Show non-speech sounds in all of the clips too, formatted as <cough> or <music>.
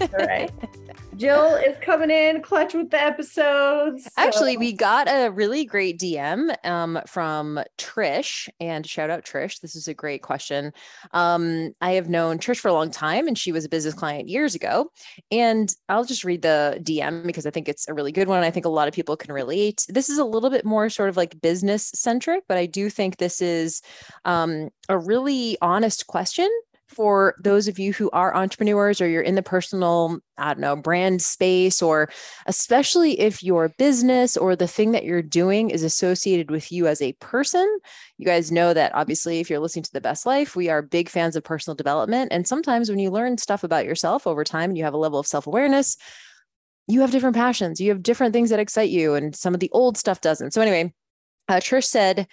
All right. <laughs> Jill is coming in clutch with the episodes. so- Actually, we got a really great DM um, from Trish, and shout out Trish. This is a great question. Um, I have known Trish for a long time, and she was a business client years ago. And I'll just read the DM because I think it's a really good one. I think a lot of people can relate. This is a little bit more sort of like business centric, but I do think this is um, a really honest question for those of you who are entrepreneurs or you're in the personal, I don't know, brand space, or especially if your business or the thing that you're doing is associated with you as a person. You guys know that obviously, if you're listening to The Best Life, we are big fans of personal development. And sometimes when you learn stuff about yourself over time and you have a level of self awareness, you have different passions, you have different things that excite you, and some of the old stuff doesn't. So, anyway, uh, Trish said,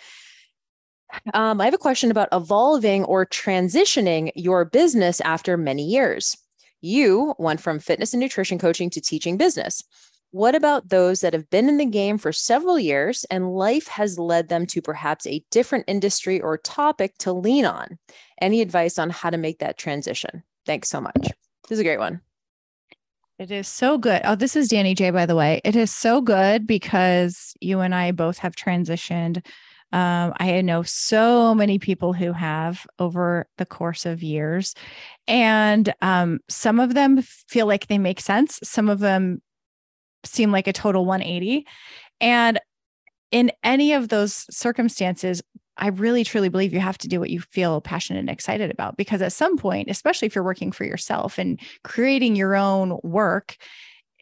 um, I have a question about evolving or transitioning your business after many years. You went from fitness and nutrition coaching to teaching business. What about those that have been in the game for several years and life has led them to perhaps a different industry or topic to lean on? Any advice on how to make that transition? Thanks so much. This is a great one. It is so good. Oh, this is Danny J, by the way. It is so good because you and I both have transitioned. Um, I know so many people who have over the course of years, and um, some of them feel like they make sense. Some of them seem like a total 180. And in any of those circumstances, I really truly believe you have to do what you feel passionate and excited about because at some point, especially if you're working for yourself and creating your own work,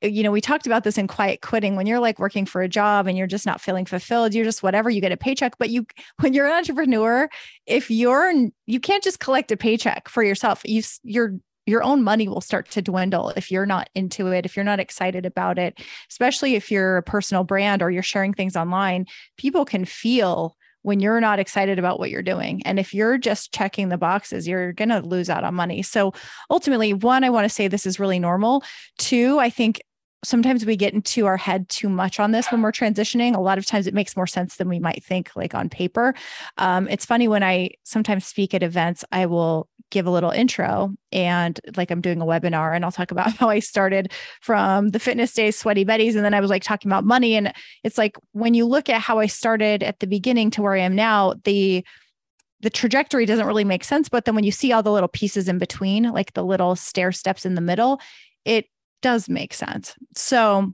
Uh, you know, we talked about this in quiet quitting when you're like working for a job and you're just not feeling fulfilled, you're just whatever, you get a paycheck. But you, <laughs> when you're an entrepreneur, if you're, you can't just collect a paycheck for yourself. You, you're, your own money will start to dwindle if you're not into it, if you're not excited about it, especially if you're a personal brand or you're sharing things online. People can feel when you're not excited about what you're doing. And if you're just checking the boxes, you're going to lose out on money. So ultimately, one, I want to say this is really normal. Two, I think sometimes we get into our head too much on this when we're transitioning. A lot of times it makes more sense than we might think, like on paper. Um, it's funny when I sometimes speak at events, I will give a little intro and like I'm doing a webinar and I'll talk about <laughs> how I started from the fitness days, sweaty Betty's. And then I was like talking about money. And it's like when you look at how I started at the beginning to where I am now, the the trajectory doesn't really make sense. But then when you see all the little pieces in between, like the little stair steps in the middle, it does make sense. So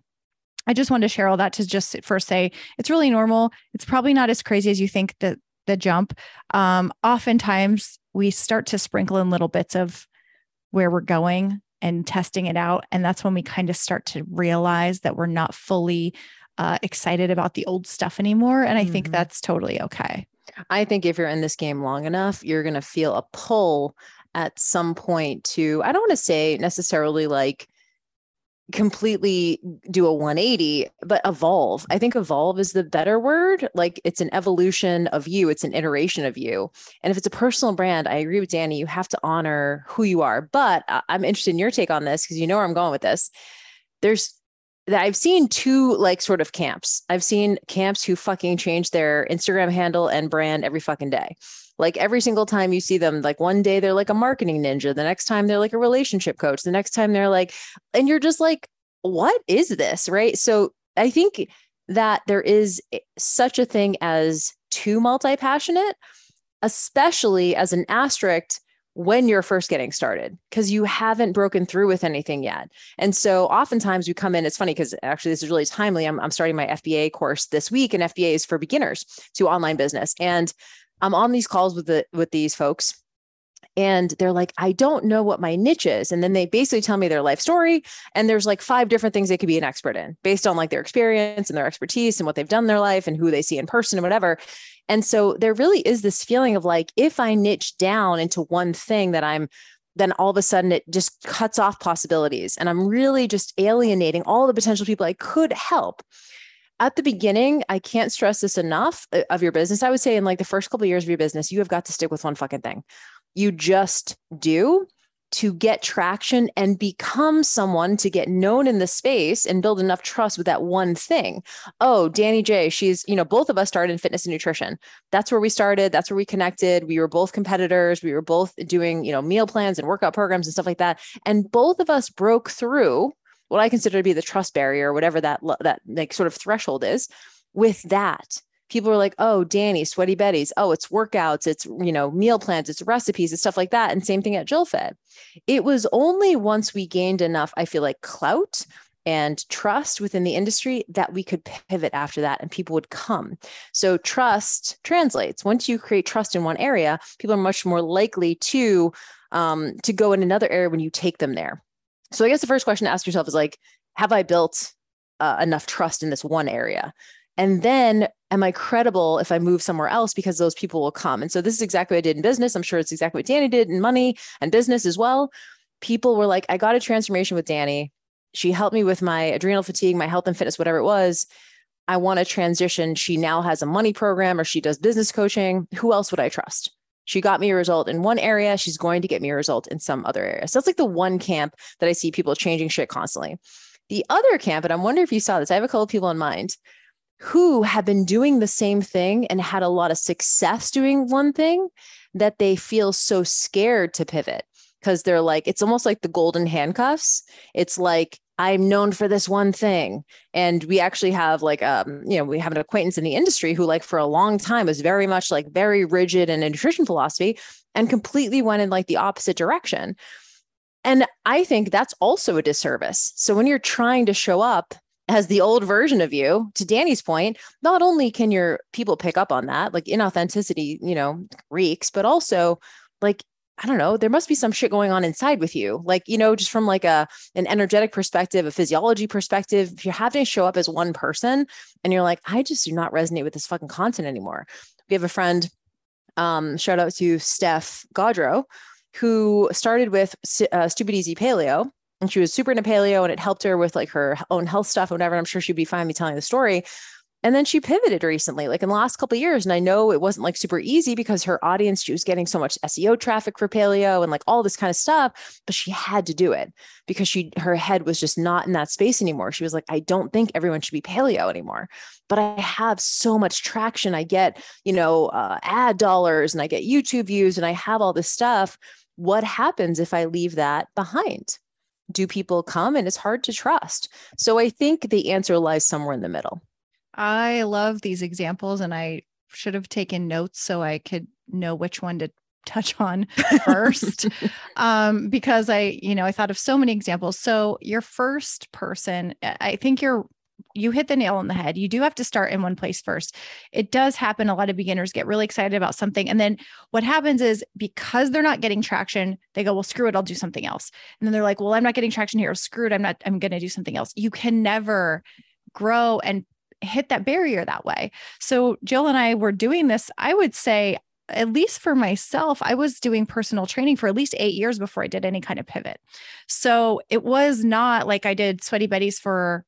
I just wanted to share all that to just first say it's really normal. It's probably not as crazy as you think that the jump. Um, oftentimes we start to sprinkle in little bits of where we're going and testing it out. And that's when we kind of start to realize that we're not fully uh, excited about the old stuff anymore. And I mm-hmm. think that's totally okay. I think if you're in this game long enough, you're going to feel a pull at some point to, I don't want to say necessarily like, completely do a 180 but evolve. I think evolve is the better word. Like it's an evolution of you. It's an iteration of you. And if it's a personal brand i agree with danny you have to honor who you are. But uh, i'm interested in your take on this because you know where i'm going with this. There's I've seen two like sort of camps. I've seen camps who fucking change their Instagram handle and brand every fucking day. Like every single time you see them, like one day they're like a marketing ninja, the next time they're like a relationship coach, the next time they're like, and you're just like, what is this? Right. So I think that there is eh, such a thing as too multi passionate, especially as an asterisk when you're first getting started because you haven't broken through with anything yet. And so oftentimes we come in, it's funny because actually this is really timely. I'm, I'm starting my FBA course this week, and FBA is for beginners to online business. And I'm on these calls with the with these folks and they're like i don't know what my niche is and then they basically tell me their life story and there's like five different things they could be an expert in based on like their experience and their expertise and what they've done in their life and who they see in person and whatever And so there really is this feeling of like, if I niche down into one thing that I'm then all of a sudden it just cuts off possibilities. And I'm really just alienating all the potential people I could help. At the beginning, I can't stress this enough uh, of your business. I would say in like the first couple of years of your business, you have got to stick with one fucking thing. You just do to get traction and become someone to get known in the space and build enough trust with that one thing. Oh, Danny J, she's, you know, both of us started in fitness and nutrition. That's where we started. That's where we connected. We were both competitors. We were both doing, you know, meal plans and workout programs and stuff like that. And both of us broke through what I consider to be the trust barrier, whatever that that like sort of threshold is with that people are like, oh, Danny, Sweaty Betty's. Oh, it's workouts, it's, you know, meal plans, it's recipes, it's stuff like that. And same thing at Jill Fit. It was only once we gained enough, I feel like, clout and trust within the industry that we could pivot after that and people would come. So trust translates. Once you create trust in one area, people are much more likely to um, to go in another area when you take them there. So I guess the first question to ask yourself is like, have I built uh, enough trust in this one area? And then am I credible if I move somewhere else because those people will come? And so this is exactly what I did in business. I'm sure it's exactly what Danny did in money and business as well. People were like, I got a transformation with Danny. She helped me with my adrenal fatigue, my health and fitness, whatever it was. I want to transition. She now has a money program or she does business coaching. Who else would I trust? She got me a result in one area. She's going to get me a result in some other area. So that's like the one camp that I see people changing shit constantly. The other camp, and I'm wondering if you saw this, I have a couple people in mind who have been doing the same thing and had a lot of success doing one thing that they feel so scared to pivot because they're like, it's almost like the golden handcuffs. It's like, I'm known for this one thing. And we actually have like um, you know, we have an acquaintance in the industry who like for a long time was very much like very rigid in a nutrition philosophy and completely went in like the opposite direction. And I think that's also a disservice. So when you're trying to show up as the old version of you to danny's point not only can your people pick up on that like inauthenticity you know reeks but also like i don't know there must be some shit going on inside with you. Like you know just from like a an energetic perspective a physiology perspective if you're having to show up as one person and you're like i just do not resonate with this fucking content anymore. We have a friend um shout out to steph gaudreau who started with uh, stupid easy paleo and she was super into paleo and it helped her with like her own health stuff or whatever. I'm sure she'd be fine me telling the story. And then she pivoted recently, like in the last couple years. And I know it wasn't like super easy because her audience, she was getting so much SEO traffic for paleo and like all this kind of stuff, but she had to do it because she her head was just not in that space anymore. She was like, I don't think everyone should be paleo anymore. But I have so much traction. I get, you know, uh, ad dollars and I get YouTube views and I have all this stuff. What happens if I leave that behind? Do people come and it's hard to trust. So i think the answer lies somewhere in the middle. I love these examples and i should have taken notes so i could know which one to touch on <laughs> first. <laughs> Um, because i you know i thought of so many examples. So your first person i think you're you hit the nail on the head. You do have to start in one place first. It does happen. A lot of beginners get really excited about something. And then what happens is because they're not getting traction, they go, well, screw it, I'll do something else. And then they're like, well, I'm not getting traction here. Screw it, I'm not, I'm going to do something else. You can never grow and hit that barrier that way. So Jill and I were doing this, I would say, at least for myself, I was doing personal training for at least eight years before I did any kind of pivot. So it was not like I did Sweaty Betty's for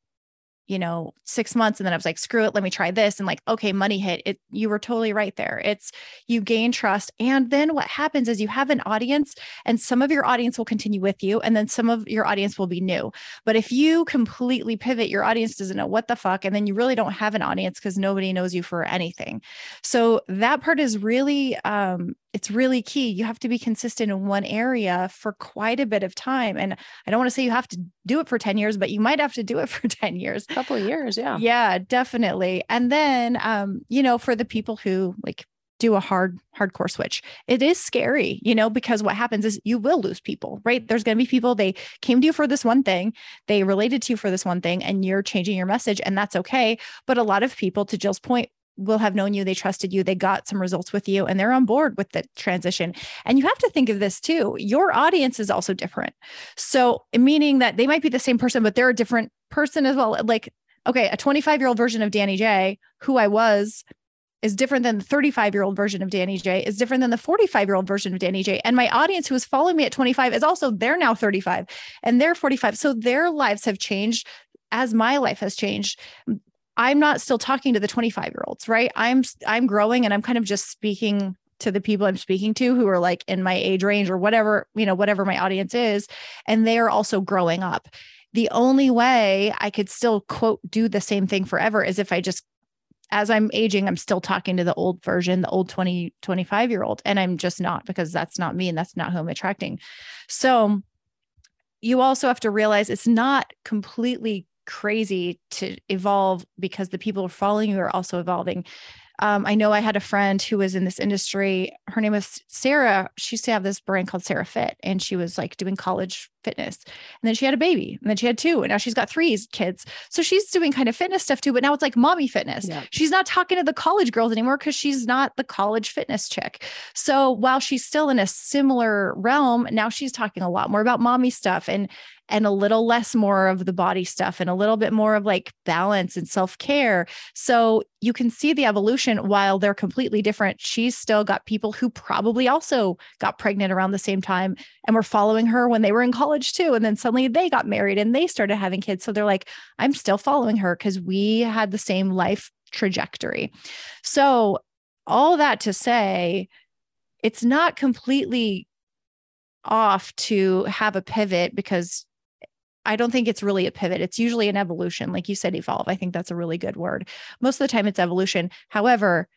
you know, six months. And then I was like, screw it, let me try this. And like, okay, money hit. It you were totally right there. It's you gain trust. And then what happens is you have an audience, and some of your audience will continue with you, and then some of your audience will be new. But if you completely pivot, your audience doesn't know what the fuck, and then you really don't have an audience because nobody knows you for anything. So that part is really um it's really key. You have to be consistent in one area for quite a bit of time. And I don't want to say you have to do it for 10 years, but you might have to do it <laughs> for 10 years. A couple of years, yeah. Yeah, definitely. And then um, you know, for the people who like do a hard hardcore switch it is scary you know because what happens is you will lose people right there's going to be people they came to you for this one thing they related to you for this one thing and you're changing your message and that's okay but a lot of people to jill's point will have known you, they trusted you, they got some results with you, and they're on board with the transition. And you have to think of this too your audience is also different. So, meaning that they might be the same person, but they're a different person as well. Like, okay, a 25 year old version of Danny J, who I was is different than the 35 year old version of Danny J, is different than the 45 year old version of Danny J. And my audience who was following me at 25 is also, they're now 35 and they're 45. So their lives have changed as my life has changed. I'm not still talking to the 25 year olds, right? I'm I'm growing and I'm kind of just speaking to the people I'm speaking to who are like in my age range or whatever, you know, whatever my audience is. And they are also growing up. The only way I could still quote do the same thing forever is if I just as I'm aging, I'm still talking to the old version, the old 20, 25 year old. And I'm just not because that's not me and that's not who I'm attracting. So you also have to realize it's not completely crazy to evolve because the people following you are also evolving. Um, I know I had a friend who was in this industry. Her name was Sarah. She used to have this brand called Sarah Fit, and she was like doing college fitness. And then she had a baby, and then she had two, and now she's got three kids. So she's doing kind of fitness stuff too, but now it's like mommy fitness. Yeah. She's not talking to the college girls anymore because she's not the college fitness chick. So while she's still in a similar realm, now she's talking a lot more about mommy stuff and and a little less more of the body stuff and a little bit more of like balance and self-care. So you can see the evolution while they're completely different. She's still got people who probably also got pregnant around the same time and were following her when they were in college college too. And then suddenly they got married and they started having kids. So they're like, I'm still following her because we had the same life trajectory. So, all that to say, it's not completely off to have a pivot because I don't think it's really a pivot. It's usually an evolution. Like you said, evolve. I think that's a really good word. Most of the time, it's evolution. However,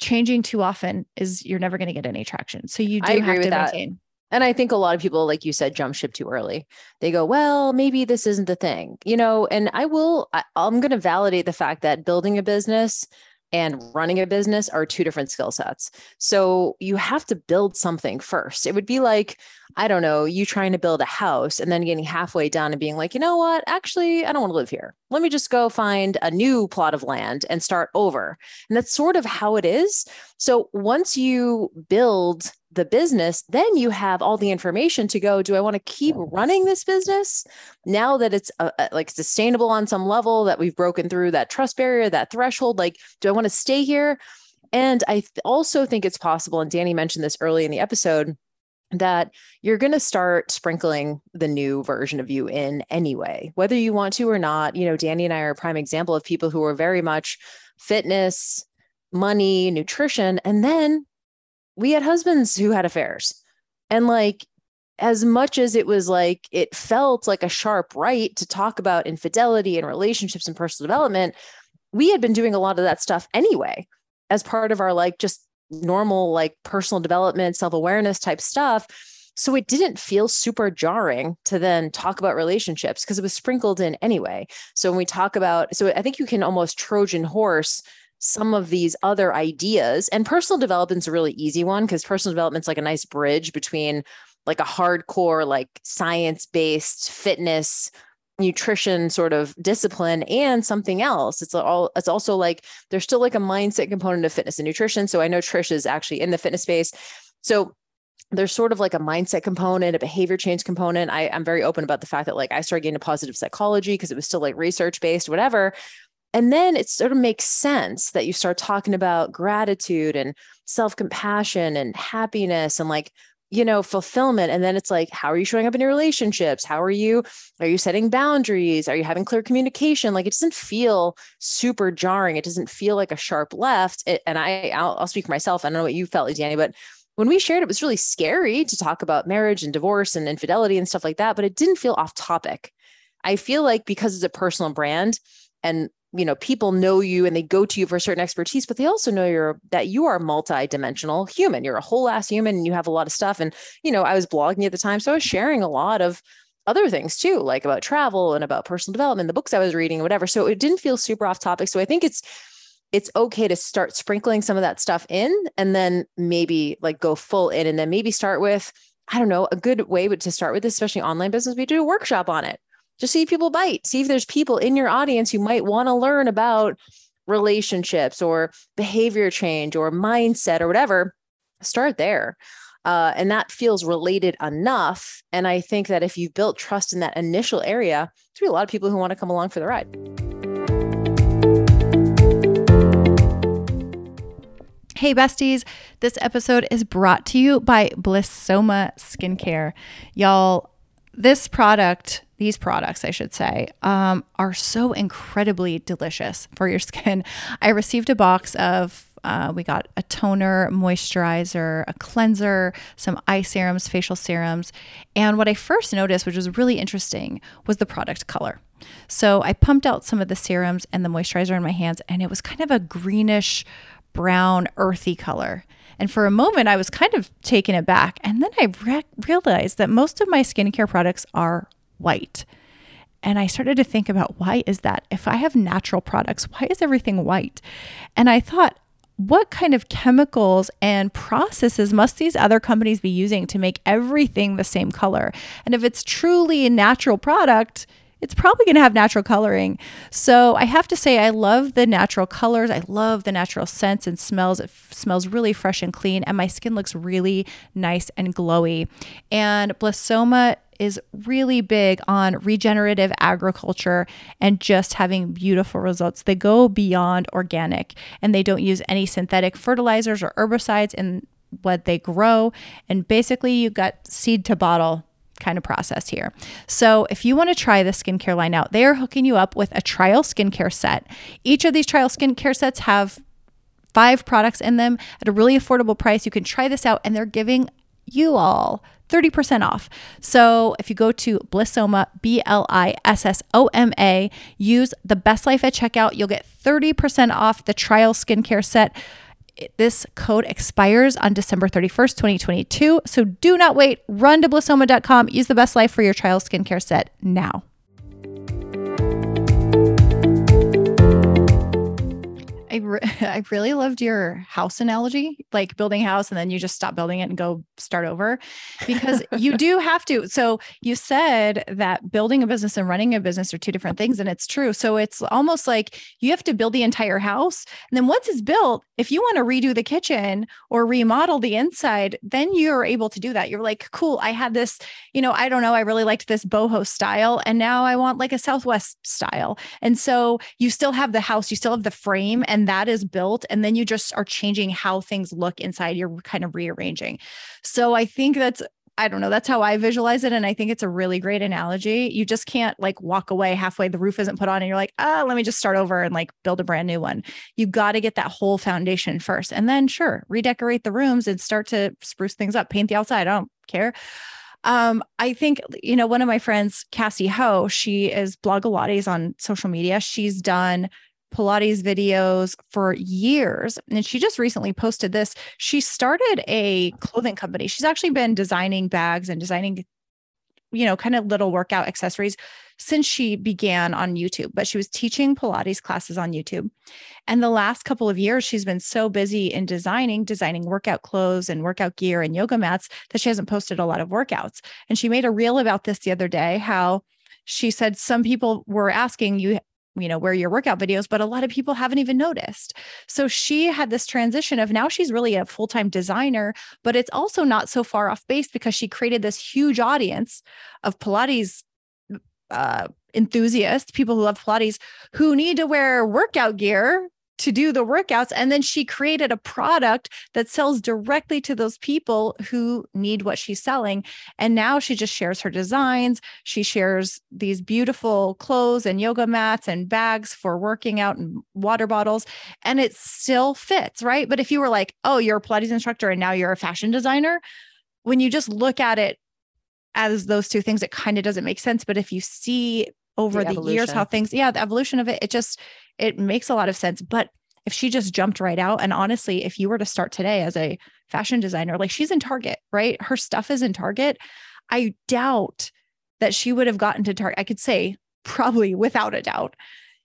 changing too often is you're never going to get any traction. So you do have to maintain. And I think a lot of people, like you said, jump ship too early. They go, well, maybe this isn't the thing, you know, and I will, I, I'm going to validate the fact that building a business and running a business are two different skill sets. So you have to build something first. It would be like, I don't know, you trying to build a house and then getting halfway done and being like, you know what? Actually, I don't want to live here. Let me just go find a new plot of land and start over. And that's sort of how it is. So once you build the business, then you have all the information to go, do I want to keep running this business now that it's uh, uh, like sustainable on some level that we've broken through that trust barrier, that threshold? Like, do I want to stay here? And I th- also think it's possible, and Danny mentioned this early in the episode, that you're going to start sprinkling the new version of you in anyway, whether you want to or not. You know, Danny and I are a prime example of people who are very much fitness, money, nutrition, and then we had husbands who had affairs. And like, as much as it was like, it felt like a sharp right to talk about infidelity and relationships and personal development, we had been doing a lot of that stuff anyway, as part of our like just normal, like personal development, self awareness type stuff. So it didn't feel super jarring to then talk about relationships because it was sprinkled in anyway. So when we talk about, so I think you can almost Trojan horse some of these other ideas. And personal development's a really easy one because personal development's like a nice bridge between like a hardcore, like science based fitness nutrition sort of discipline and something else it's all it's also like there's still like a mindset component of fitness and nutrition so i know trish is actually in the fitness space so there's sort of like a mindset component, a behavior change component. I, I'm very open about the fact that like I started getting into positive psychology because it was still like research based, whatever. And then it sort of makes sense that you start talking about gratitude and self compassion and happiness and like, you know, fulfillment. And then it's like, how are you showing up in your relationships? How are you, are you setting boundaries? Are you having clear communication? Like it doesn't feel super jarring. It doesn't feel like a sharp left. It, and I, I'll, I'll, speak for myself. I don't know what you felt, Danny, but when we shared it, it was really scary to talk about marriage and divorce and infidelity and stuff like that, but it didn't feel off topic. I feel like because it's a personal brand and you know people know you and they go to you for certain expertise but they also know you're that you are a multi-dimensional human. You're a whole ass human and you have a lot of stuff. And you know i was blogging at the time so i was sharing a lot of other things too like about travel and about personal development the books i was reading whatever. So it didn't feel super off topic. So i think it's it's okay to start sprinkling some of that stuff in and then maybe like go full in and then maybe start with i don't know a good way but to start with this, especially online business we do a workshop on it just see people bite see if there's people in your audience who might want to learn about relationships or behavior change or mindset or whatever start there. Uh, and that feels related enough and i think that if you've built trust in that initial area there's a lot of people who want to come along for the ride. Hey, besties, this episode is brought to you by Blissoma Skincare. Y'all, this product, these products, I should say, um, are so incredibly delicious for your <laughs> skin. I received a box of uh, we got a toner, moisturizer, a cleanser, some eye serums, facial serums. And what I first noticed, which was really interesting, was the product color. So I pumped out some of the serums and the moisturizer in my hands, and it was kind of a greenish, brown, earthy color. And for a moment, I was kind of taken aback. And then I re- realized that most of my skincare products are white. And I started to think about why is that? If I have natural products, why is everything white? And I thought, what kind of chemicals and processes must these other companies be using to make everything the same color? And if it's truly a natural product, it's probably going to have natural coloring. So I have to say, I love the natural colors. I love the natural scents and smells. It f- smells really fresh and clean, and my skin looks really nice and glowy. And Blissoma is really big on regenerative agriculture and just having beautiful results. They go beyond organic and they don't use any synthetic fertilizers or herbicides in what they grow. And basically, you got seed to bottle kind of process here. So, if you want to try the skincare line out, they are hooking you up with a trial skincare set. Each of these trial skincare sets have five products in them at a really affordable price. You can try this out, and they're giving you all 30% off. So if you go to Blissoma, B L I S S O M A, use the best life at checkout, you'll get 30% off the trial skincare set. This code expires on December 31st, 2022. So do not wait. Run to blissoma.com. Use the best life for your trial skincare set now. I, re- <laughs> I really loved your house analogy, like building a house and then you just stop building it and go start over because <laughs> you do have to. So you said that building a business and running a business are two different things. And it's true. So it's almost like you have to build the entire house. And then once it's built, if you want to redo the kitchen or remodel the inside, then you're able to do that. You're like, cool, I had this, you know, I don't know, I really liked this boho style. And now I want like a Southwest style. And so you still have the house, you still have the frame and that is built and then you just are changing how things look inside you're kind of rearranging so i think that's I don't know. That's how I visualize it. And I think it's a really great analogy. You just can't like walk away halfway, the roof isn't put on, and you're like, ah, let me just start over and like build a brand new one. You got to get that whole foundation first. And then, sure, redecorate the rooms and start to spruce things up, paint the outside. I don't care. Um, I think, you know, one of my friends, Cassie Ho, she is Blogilates on social media. She's done Pilates videos for years. And she just recently posted this. She started a clothing company. She's actually been designing bags and designing, you know, kind of little workout accessories since she began on YouTube, but she was teaching Pilates classes on YouTube. And the last couple of years, she's been so busy in designing, designing workout clothes and workout gear and yoga mats that she hasn't posted a lot of workouts. And she made a reel about this the other day how she said some people were asking you you know, wear your workout videos, but a lot of people haven't even noticed. So she had this transition of now she's really a full time designer, but it's also not so far off base because she created this huge audience of Pilates uh, enthusiasts, people who love Pilates, who need to wear workout gear to do the workouts. And then she created a product that sells directly to those people who need what she's selling. And now she just shares her designs. She shares these beautiful clothes and yoga mats and bags for working out and water bottles. And it still fits, right? But if you were like, oh, you're a Pilates instructor and now you're a fashion designer, when you just look at it as those two things, it kind of doesn't make sense. But if you see over the, the years how things, yeah, the evolution of it, it just, it makes a lot of sense. But if she just jumped right out, and honestly, if you were to start today as a fashion designer, like she's in Target, right? Her stuff is in Target. I doubt that she would have gotten to Target. I could say probably without a doubt.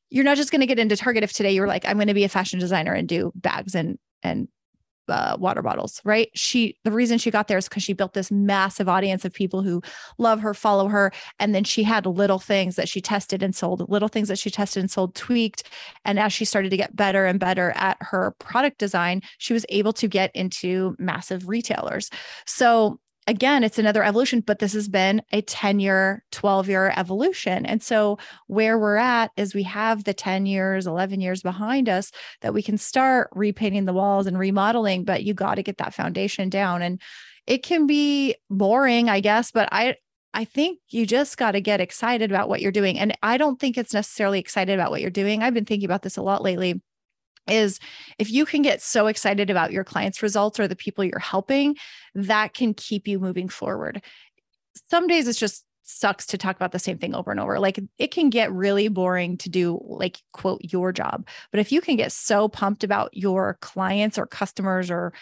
You're not just going to get into Target if today you were like, I'm going to be a fashion designer and do bags and and uh, water bottles, right? She, the reason she got there is because she built this massive audience of people who love her, follow her. And then she had little things that she tested and sold, little things that she tested and sold, tweaked. And as she started to get better and better at her product design, she was able to get into massive retailers. So again, it's another evolution, but this has been a 10 year, 12 year evolution. And so, where we're at is we have the 10 years, 11 years behind us that we can start repainting the walls and remodeling, but you got to get that foundation down. And it can be boring, I guess, but I, I think you just got to get excited about what you're doing. And I don't think it's necessarily excited about what you're doing. I've been thinking about this a lot lately is if you can get so excited about your clients' results or the people you're helping, that can keep you moving forward. Some days it's just sucks to talk about the same thing over and over. Like it can get really boring to do, like, quote, your job. But if you can get so pumped about your clients or customers or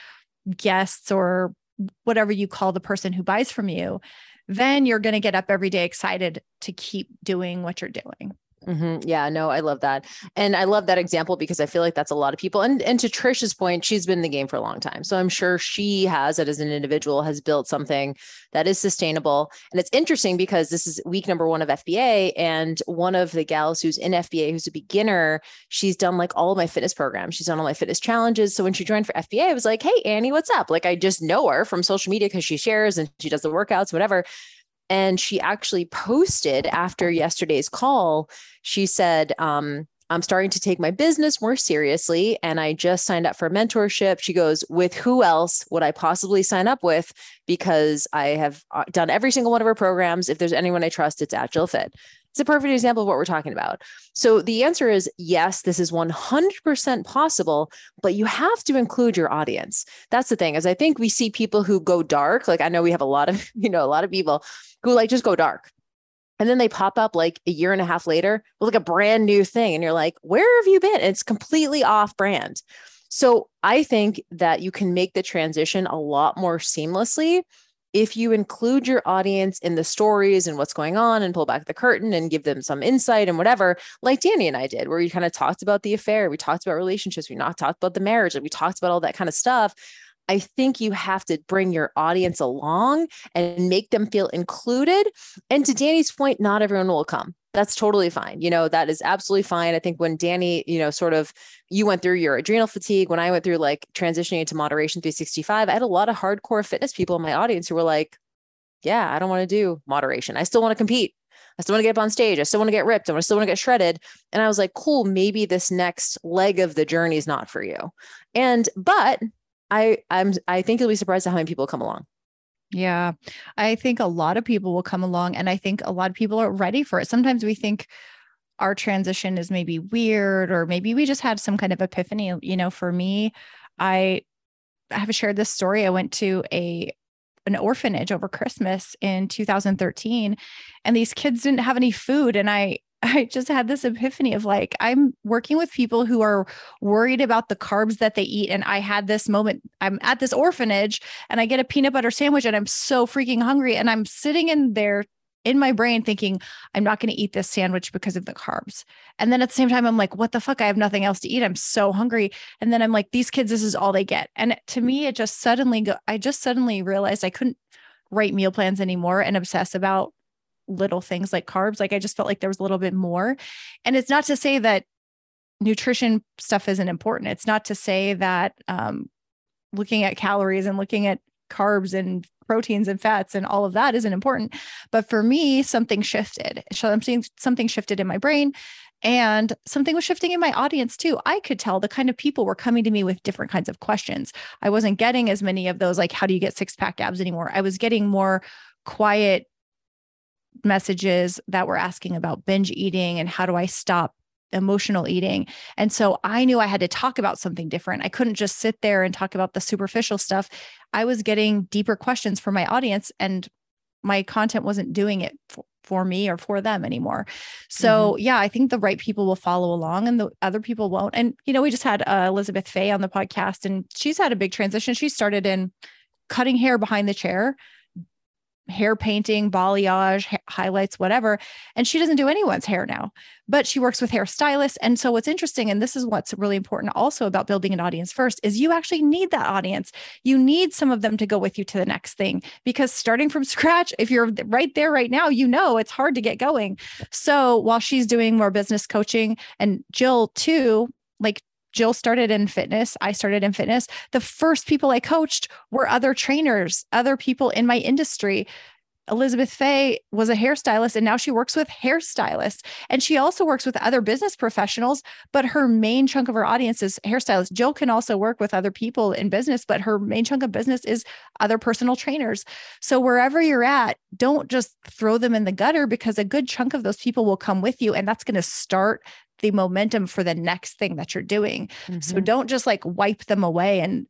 guests or whatever you call the person who buys from you, then you're going to get up every day excited to keep doing what you're doing. Mm-hmm. Yeah, no, I love that. And I love that example because I feel like that's a lot of people. And and to Trisha's point, she's been in the game for a long time. So I'm sure she has it as an individual, has built something that is sustainable. And it's interesting because this is week number one of FBA. And one of the gals who's in FBA, who's a beginner, she's done like all my fitness programs. She's done all my fitness challenges. So when she joined for FBA, I was like, hey, Annie, what's up? Like I just know her from social media because she shares and she does the workouts, whatever. And she actually posted after yesterday's call, she said, um, I'm starting to take my business more seriously and I just signed up for mentorship. She goes, With who else would I possibly sign up with? Because I have uh, done every single one of her programs. If there's anyone I trust, it's Jill Fit. It's a perfect example of what we're talking about. So the answer is yes, this is 100% possible, but you have to include your audience. That's the thing is I think we see people who go dark. Like I know we have a lot of, <laughs> you know, a lot of people who like just go dark. And then they pop up like a year and a half later with like a brand new thing. And you're like, where have you been? It's completely off brand. So I think that you can make the transition a lot more seamlessly if you include your audience in the stories and what's going on and pull back the curtain and give them some insight and whatever, like Danny and I did, where we kind of talked about the affair, we talked about relationships, we not talked about the marriage, and we talked about all that kind of stuff. I think you have to bring your audience along and make them feel included. And to Danny's point, not everyone will come that's totally fine. You know, that is absolutely fine. I think when Danny, you know, sort of you went through your adrenal fatigue, when I went through like transitioning into moderation 365, I had a lot of hardcore fitness people in my audience who were like, yeah, I don't want to do moderation. I still want to compete. I still want to get up on stage. I still want to get ripped. I still want to get shredded. And I was like, cool, maybe this next leg of the journey is not for you. And but I I'm I think you'll be surprised at how many people come along. Yeah. I think a lot of people will come along and I think a lot of people are ready for it. Sometimes we think our transition is maybe weird or maybe we just had some kind of epiphany. You know, for me, I have shared this story. I went to a an orphanage over Christmas in 2013 and these kids didn't have any food and I I just had this epiphany of like, I'm working with people who are worried about the carbs that they eat. And I had this moment, I'm at this orphanage and I get a peanut butter sandwich and I'm so freaking hungry. And I'm sitting in there in my brain thinking, I'm not going to eat this sandwich because of the carbs. And then at the same time, I'm like, what the fuck? I have nothing else to eat. I'm so hungry. And then I'm like, these kids, this is all they get. And to me, it just suddenly go, I just suddenly realized I couldn't write meal plans anymore and obsess about little things like carbs. Like I just felt like there was a little bit more. And it's not to say that nutrition stuff isn't important. It's not to say that um, looking at calories and looking at carbs and proteins and fats and all of that isn't important. But for me, something shifted. Something something shifted in my brain. And something was shifting in my audience too. I could tell the kind of people were coming to me with different kinds of questions. I wasn't getting as many of those, like, how do you get six pack abs anymore? I was getting more quiet messages that were asking about binge eating and how do I stop emotional eating. And so I knew I had to talk about something different. I couldn't just sit there and talk about the superficial stuff. I was getting deeper questions from my audience and my content wasn't doing it for, for me or for them anymore. So mm-hmm. yeah, I think the right people will follow along and the other people won't. And you know, we just had uh, Elizabeth Faye on the podcast and she's had a big transition. She started in cutting hair behind the chair hair painting, balayage, ha- highlights, whatever. And she doesn't do anyone's hair now, but she works with hairstylists. And so what's interesting, and this is what's really important also about building an audience first, is you actually need that audience. You need some of them to go with you to the next thing because starting from <laughs> scratch, if you're right there right now, you know it's hard to get going. So while she's doing more business coaching and Jill too, like Jill started in fitness. I started in fitness. The first people I coached were other trainers, other people in my industry. Elizabeth Faye was a hairstylist and now she works with hairstylists. And she also works with other business professionals, but her main chunk of her audience is hairstylists. Jill can also work with other people in business, but her main chunk of business is other personal trainers. So wherever you're at, don't just throw them in the gutter because a good chunk of those people will come with you. And that's going to start the momentum for the next thing that you're doing. Mm-hmm. So don't just like wipe them away and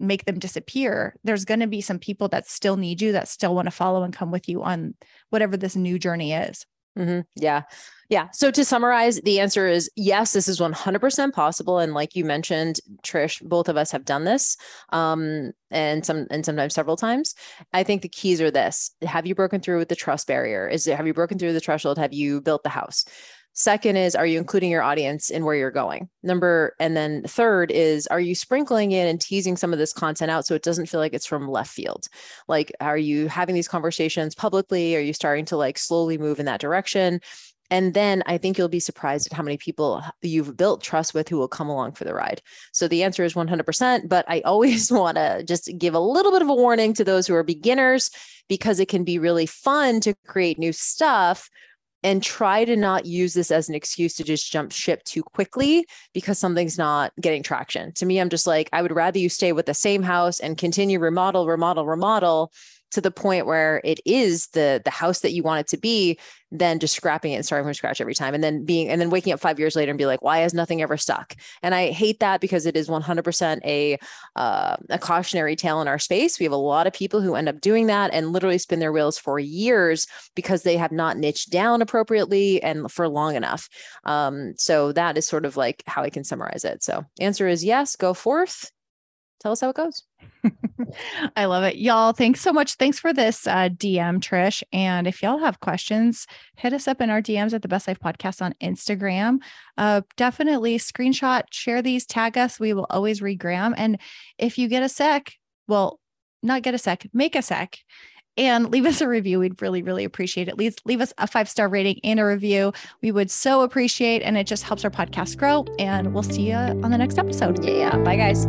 make them disappear, there's going to be some people that still need you that still want to follow and come with you on whatever this new journey is. Mm-hmm. Yeah. Yeah. So to summarize, the answer is yes, this is 100% possible. And like you mentioned, Trish, both of us have done this um, and some and sometimes several times. I think the keys are this. Have you broken through with the trust barrier? Is it have you broken through the threshold? Have you built the house? Second is, are you including your audience in where you're going? Number, and then third is, are you sprinkling in and teasing some of this content out so it doesn't feel like it's from left field? Like, are you having these conversations publicly? Are you starting to like slowly move in that direction? And then I think you'll be surprised at how many people you've built trust with who will come along for the ride. So the answer is 100%. But I always <laughs> want to just give a little bit of a warning to those who are beginners because it can be really fun to create new stuff and try to not use this as an excuse to just jump ship too quickly because something's not getting traction. To me, I'm just like, I would rather you stay with the same house and continue remodel, remodel, remodel to the point where it is the the house that you want it to be than just scrapping it and starting from scratch every time. And then being and then waking up five years later and be like why has nothing ever stuck? And i hate that because it is 100% a uh, a cautionary tale in our space. We have a lot of people who end up doing that and literally spin their wheels for years because they have not niched down appropriately and for long enough. Um, so that is sort of like how i can summarize it. So answer is yes go forth. Tell us how it goes. <laughs> I love it. Y'all, thanks so much. Thanks for this uh, DM, Trish. And if y'all have questions, hit us up in our DMs at the Best Life Podcast on Instagram. Uh, definitely screenshot, share these, tag us. We will always regram. And if you get a sec, well, not get a sec, make a sec and leave us a review. We'd really, really appreciate it. Leave, leave us a five star rating and a review. We would so appreciate, and it just helps our podcast grow. And we'll see you on the next episode. Yeah. Bye, guys.